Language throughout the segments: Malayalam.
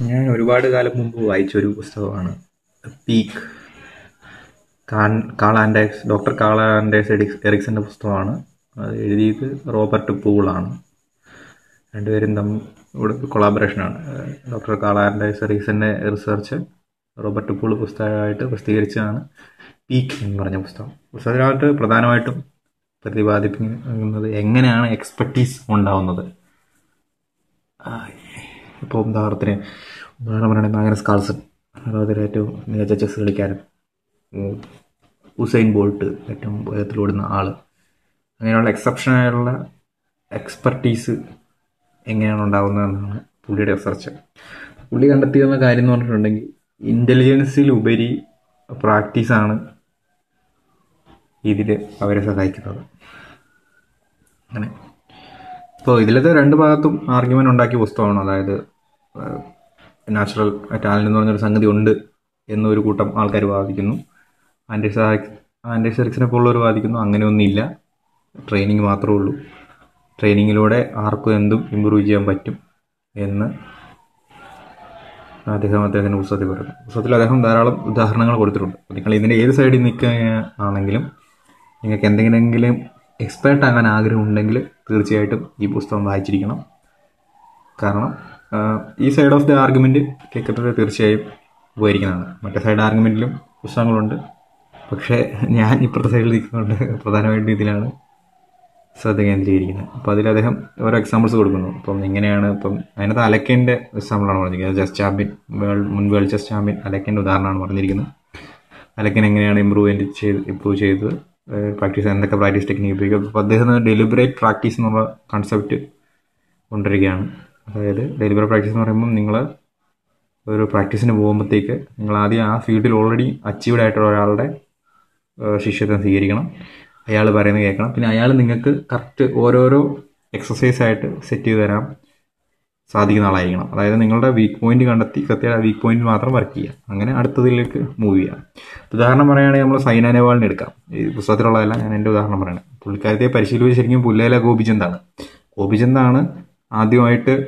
ഞാൻ ഒരുപാട് കാലം മുമ്പ് വായിച്ച ഒരു പുസ്തകമാണ് പീക്ക്. കാളാൻഡേക്സ് ഡോക്ടർ കാളാൻഡേക്സ് എഡിക്സ് എറിക്സിന്റെ പുസ്തകമാണ്. അത് എഴുതിയത് റോബർട്ട് പൂളാണ് രണ്ടുപേരും തമ്മിൽ ഇവിടെ കൊളാബറേഷനാണ് ഡോക്ടർ കാളാൻഡേക്സ് എറിക്സന്റെ റിസർച്ച് റോബർട്ട് പൂൾ പുസ്തകമായിട്ട് പ്രസിദ്ധീകരിച്ചതാണ്. പീക്ക് എന്ന് പറഞ്ഞ പുസ്തകം. പുസ്തകത്തിനകത്ത് പ്രധാനമായിട്ടും പ്രതിപാദിപ്പിക്കുന്നത് എങ്ങനെയാണ് എക്സ്പെർട്ടീസ് ഉണ്ടാവുന്നത്? ഇപ്പോൾ ഉദാഹരണത്തിന് ഉദാഹരണം പറയുകയാണെങ്കിൽ മാഗ്നസ് കാൾസൺ ലോകത്തിലെ ഏറ്റവും മികച്ച ചെസ് കളിക്കാരൻ. ഉസൈൻ ബോൾട്ട് ഏറ്റവും ഓടുന്ന ആൾ അങ്ങനെയുള്ള എക്സെപ്ഷനായുള്ള എക്സ്പെർട്ടീസ് എങ്ങനെയാണ് ഉണ്ടാകുന്നതെന്നാണ് പുള്ളിയുടെ റിസർച്ച് പുള്ളി കണ്ടെത്തിയെന്ന കാര്യം എന്ന് പറഞ്ഞിട്ടുണ്ടെങ്കിൽ ഇന്റലിജൻസിലുപരി പ്രാക്ടീസാണ് ഇതിൽ അവരെ സഹായിക്കുന്നത്. അങ്ങനെ ഇപ്പോൾ ഇതിലത്തെ രണ്ട് ഭാഗത്തും ആർഗ്യുമെന്റ് ഉണ്ടാക്കിയ പുസ്തകമാണ്. അതായത് നാച്ചുറൽ ടാലന്റ് എന്ന് പറഞ്ഞൊരു സംഗതി ഉണ്ട് എന്നൊരു കൂട്ടം ആൾക്കാർ വാദിക്കുന്നു. ആന്റി സെറിക്സിനെ പോലുള്ളവർ വാദിക്കുന്നു. അങ്ങനെയൊന്നുമില്ല. ട്രെയിനിങ് മാത്രമേ ഉള്ളൂ. ട്രെയിനിങ്ങിലൂടെ ആർക്കും എന്തും ഇമ്പ്രൂവ് ചെയ്യാൻ പറ്റും എന്ന് അദ്ദേഹം അദ്ദേഹത്തിന്റെ പുസ്തകത്തിൽ പറയുന്നു. പുസ്തകത്തിൽ അദ്ദേഹം ധാരാളം ഉദാഹരണങ്ങൾ കൊടുത്തിട്ടുണ്ട്. നിങ്ങൾ ഇതിന്റെ ഏത് സൈഡിൽ നിൽക്കുക ആണെങ്കിലും നിങ്ങൾക്ക് എന്തെങ്കിലും എക്സ്പേർട്ട് ആകാൻ ആഗ്രഹം ഉണ്ടെങ്കിൽ തീർച്ചയായിട്ടും ഈ പുസ്തകം വായിച്ചിരിക്കണം. കാരണം ഈ സൈഡ് ഓഫ് ദി ആർഗ്യുമെന്റ് കേൾക്കുന്നത് തീർച്ചയായും ഉപകരിക്കുന്നതാണ്. മറ്റേ സൈഡ് ആർഗ്യുമെന്റിലും പുസ്തകങ്ങളുണ്ട്. പക്ഷേ ഞാൻ ഇപ്പുറത്തെ സൈഡിൽ നിൽക്കുന്നുണ്ട് പ്രധാനമായിട്ടും ഇതിലാണ് ശ്രദ്ധ കേന്ദ്രീകരിക്കുന്നത്. അപ്പോൾ അതിൽ അദ്ദേഹം ഓരോ എക്സാമ്പിൾസ് കൊടുക്കുന്നു. ഇപ്പം എങ്ങനെയാണ് ഇപ്പം അതിനകത്ത് അലക്കേന്റെ എക്സാമ്പിളാണ് പറഞ്ഞിരിക്കുന്നത്. ചെസ് ചാമ്പ്യൻ വേൾഡ് മുൻ വേൾഡ് ചെസ് ചാമ്പ്യൻ അലക്കേന്റെ ഉദാഹരണമാണ് പറഞ്ഞിരിക്കുന്നത്. അലക്കൻ എങ്ങനെയാണ് ഇമ്പ്രൂവ് ചെയ്ത് ഇമ്പ്രൂവ് ചെയ്തത്? പ്രാക്ടീസ് എന്തൊക്കെ പ്രാക്ടീസ് ടെക്നിക്ക് ഉപയോഗിക്കും? അപ്പോൾ അദ്ദേഹം ഡെലിബറേറ്റ് പ്രാക്ടീസ് എന്നുള്ള കൺസെപ്റ്റ് കൊണ്ടുവരികയാണ് അതായത് ഡെലിബറേറ്റ് പ്രാക്ടീസ് എന്ന് പറയുമ്പോൾ നിങ്ങൾ ഒരു പ്രാക്ടീസിന് പോകുമ്പോഴത്തേക്ക് നിങ്ങൾ ആദ്യം ആ ഫീൽഡിൽ ഓൾറെഡി അച്ചീവ്ഡ് ആയിട്ടുള്ള ഒരാളുടെ ശിഷ്യത്വം സ്വീകരിക്കണം. അയാൾ പറയുന്നത് കേൾക്കണം. പിന്നെ അയാൾ നിങ്ങൾക്ക് കറക്റ്റ് ഓരോരോ എക്സസൈസ് ആയിട്ട് സെറ്റ് ചെയ്ത് തരാൻ സാധിക്കുന്ന ആളായിരിക്കണം. അതായത് നിങ്ങളുടെ വീക്ക് പോയിന്റ് കണ്ടെത്തി കൃത്യമായ വീക്ക് പോയിന്റ് മാത്രം വർക്ക് ചെയ്യുക. അങ്ങനെ അടുത്തതിലേക്ക് മൂവ് ചെയ്യാം ഉദാഹരണം പറയുകയാണെങ്കിൽ നമ്മൾ സൈന നെഹ്വാളിനെ എടുക്കാം. ഈ പുസ്തകത്തിലുള്ളതല്ല ഞാൻ എന്റെ ഉദാഹരണം പറയണം. പുള്ളിക്കാരത്തെ പരിശീലിപ്പിച്ച് ശരിക്കും പുല്ലേല ഗോപിചന്ദാണ് ഗോപിചന്ദാണ് ആദ്യമായിട്ട്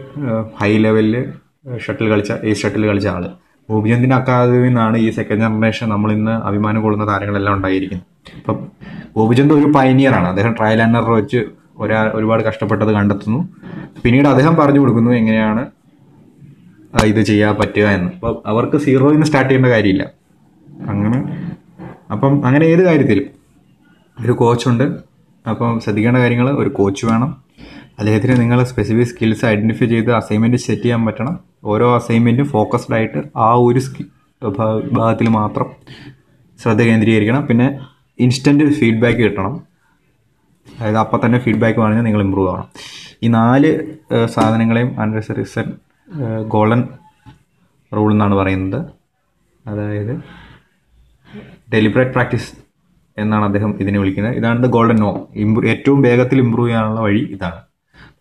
ഹൈ ലെവലിൽ ഷട്ടിൽ കളിച്ച ഈ ഷട്ടിൽ കളിച്ച ആൾ. ഗോപിചന്ദിന്റെ അക്കാദമിയിൽ നിന്നാണ് ഈ സെക്കൻഡ് ജനറേഷൻ നമ്മൾ ഇന്ന് അഭിമാനം കൊള്ളുന്ന താരങ്ങളെല്ലാം ഉണ്ടായിരിക്കുന്നത്. അപ്പം ഗോപിചന്ദ് ഒരു പൈനിയറാണ് അദ്ദേഹം ട്രയൽ ആൻഡ് വെച്ച് ഒരാ ഒരുപാട് കഷ്ടപ്പെട്ടത് കണ്ടെത്തുന്നു. പിന്നീട് അദ്ദേഹം പറഞ്ഞു കൊടുക്കുന്നു എങ്ങനെയാണ് ഇത് ചെയ്യാൻ പറ്റുക എന്ന്. അപ്പം അവർക്ക് സീറോയിൽ നിന്ന് സ്റ്റാർട്ട് ചെയ്യേണ്ട കാര്യമില്ല. അങ്ങനെ അപ്പം അങ്ങനെ ഏത് കാര്യത്തിലും. ഒരു കോച്ചുണ്ട്. അപ്പം ശ്രദ്ധിക്കേണ്ട കാര്യങ്ങൾ ഒരു കോച്ച് വേണം. അദ്ദേഹത്തിന് നിങ്ങൾ സ്പെസിഫിക് സ്കിൽസ് ഐഡന്റിഫൈ ചെയ്ത് അസൈൻമെന്റ് സെറ്റ് ചെയ്യാൻ പറ്റണം. ഓരോ അസൈൻമെന്റും ഫോക്കസ്ഡ് ആയിട്ട് ആ ഒരു സ്കിൽ ഭാഗത്തിൽ മാത്രം ശ്രദ്ധ കേന്ദ്രീകരിക്കണം. പിന്നെ ഇൻസ്റ്റന്റ് ഫീഡ്ബാക്ക് കിട്ടണം. അതായത് അപ്പം തന്നെ ഫീഡ്ബാക്ക് പറഞ്ഞാൽ നിങ്ങൾ ഇമ്പ്രൂവ് ആവണം. ഈ നാല് സാധനങ്ങളെയും ആൻഡ്രസ് റിസൺ ഗോൾഡൻ റൂൾ എന്നാണ് പറയുന്നത്. അതായത് ഡെലിബറേറ്റ് പ്രാക്ടീസ് എന്നാണ് അദ്ദേഹം ഇതിനെ വിളിക്കുന്നത്. ഇതാണ് ഗോൾഡൻ നോ ഇമ്പ്രൂ ഏറ്റവും വേഗത്തിൽ ഇമ്പ്രൂവ് ചെയ്യാനുള്ള വഴി ഇതാണ്.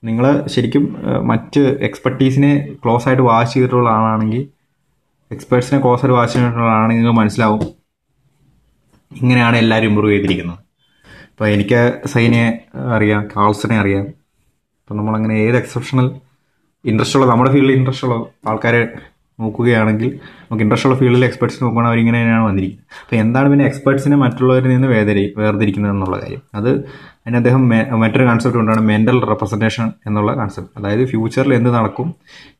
നിങ്ങൾ ശരിക്കും മറ്റ് എക്സ്പെർട്ടീസിനെ ക്ലോസ് ആയിട്ട് വാച്ച് ചെയ്തിട്ടുള്ള ആളാണെങ്കിൽ എക്സ്പേർട്സിനെ ക്ലോസ് ആയിട്ട് വാച്ച് ചെയ്തിട്ടുള്ള ആളാണെങ്കിൽ നിങ്ങൾ മനസ്സിലാവും ഇങ്ങനെയാണ് എല്ലാവരും ഇമ്പ്രൂവ് ചെയ്തിരിക്കുന്നത്. ഇപ്പോൾ എനിക്ക് സൈനെ അറിയാം കാൾസനെ അറിയാം. അപ്പം നമ്മളങ്ങനെ ഏത് എക്സെപ്ഷണൽ ഇൻട്രസ്റ്റ് ഉള്ള നമ്മുടെ ഫീൽഡിൽ ഇൻട്രസ്റ്റ് ഉള്ള ആൾക്കാരെ നോക്കുകയാണെങ്കിൽ നമുക്ക് ഇൻട്രസ്റ്റ് ഉള്ള ഫീൽഡിൽ എക്സ്പെർട്സ് നോക്കുകയാണെങ്കിൽ അവരിങ്ങനെ തന്നെയാണ് വന്നിരിക്കുന്നത്. അപ്പോൾ എന്താണ് പിന്നെ എക്സ്പെർട്സിനെ മറ്റുള്ളവരിൽ നിന്ന് വേദരി വേർതിരിക്കുന്നത് എന്നുള്ള കാര്യം. അത് അതിന് അദ്ദേഹം മറ്റൊരു കൺസെപ്റ്റ് കൊണ്ടാണ് മെന്റൽ റെപ്രസെന്റേഷൻ എന്നുള്ള കൺസെപ്റ്റ് അതായത് ഫ്യൂച്ചറിൽ എന്ത് നടക്കും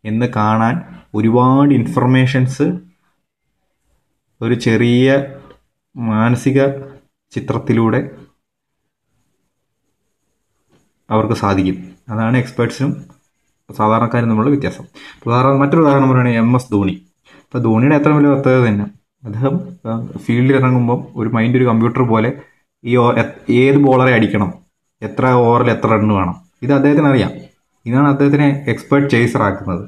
എന്ന് കാണാൻ ഒരുപാട് ഇൻഫർമേഷൻസ് ഒരു ചെറിയ മാനസിക ചിത്രത്തിലൂടെ അവർക്ക് സാധിക്കും. അതാണ് എക്സ്പേർട്സിനും സാധാരണക്കാരും തമ്മിലുള്ള വ്യത്യാസം. ഉദാഹരണം മറ്റൊരു ഉദാഹരണം പറയുകയാണെങ്കിൽ എം എസ് ധോണി. ഇപ്പോൾ ധോണിയുടെ എത്ര വലിയ പ്രത്യേകത തന്നെ അദ്ദേഹം ഫീൽഡിൽ ഇറങ്ങുമ്പം ഒരു മൈൻഡ് ഒരു കമ്പ്യൂട്ടർ പോലെ ഈ ഏത് ബോളറെ അടിക്കണം? എത്ര ഓവറിൽ എത്ര റണ്ണ് വേണം? ഇത് അദ്ദേഹത്തിന് അറിയാം. ഇതാണ് അദ്ദേഹത്തിനെ എക്സ്പേർട്ട് ചേസർ ആക്കുന്നത്.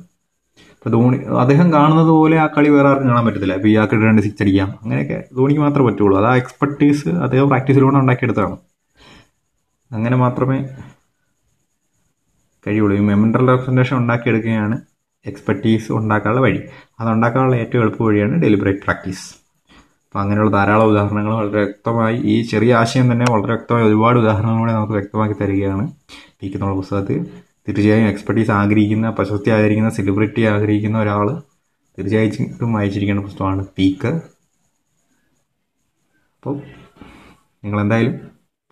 ഇപ്പോൾ ധോണി അദ്ദേഹം കാണുന്നത് പോലെ ആ കളി വേറെ ആർക്കും കാണാൻ പറ്റത്തില്ല. ഇപ്പോൾ ഇയാൾക്ക് രണ്ട് സിക്സ് അടിക്കാം. അങ്ങനെയൊക്കെ ധോണിക്ക് മാത്രമേ പറ്റുള്ളൂ. അത് ആ എക്സ്പെർട്ടീസ് അദ്ദേഹം പ്രാക്ടീസിലൂടെ ഉണ്ടാക്കിയെടുത്തതാണ്. അങ്ങനെ മാത്രമേ കഴിയുള്ളൂ. ഈ മെമ്മറൽ റെപ്രസെന്റേഷൻ ഉണ്ടാക്കിയെടുക്കുകയാണ് എക്സ്പെർട്ടീസ് ഉണ്ടാക്കാനുള്ള വഴി. അത് ഉണ്ടാക്കാനുള്ള ഏറ്റവും എളുപ്പ വഴിയാണ് ഡെലിബറേറ്റ് പ്രാക്ടീസ് അപ്പോൾ അങ്ങനെയുള്ള ധാരാളം ഉദാഹരണങ്ങൾ വളരെ വ്യക്തമായി ഈ ചെറിയ ആശയം തന്നെ വളരെ വ്യക്തമായി ഒരുപാട് ഉദാഹരണങ്ങളൂടെ നമുക്ക് വ്യക്തമാക്കി തരികയാണ്. ഇരിക്കുന്ന പുസ്തകത്തിൽ. തീർച്ചയായും എക്സ്പെർട്ടീസ് ആഗ്രഹിക്കുന്ന പ്രശസ്തി ആഗ്രഹിക്കുന്ന സെലിബ്രിറ്റി ആഗ്രഹിക്കുന്ന ഒരാൾ തീർച്ചയായിട്ടും വായിച്ചിരിക്കേണ്ട പുസ്തകമാണ് പീക്ക് അപ്പോൾ നിങ്ങളെന്തായാലും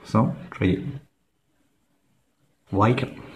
പുസ്തകം ട്രൈ ചെയ്യും. വായിക്കണം.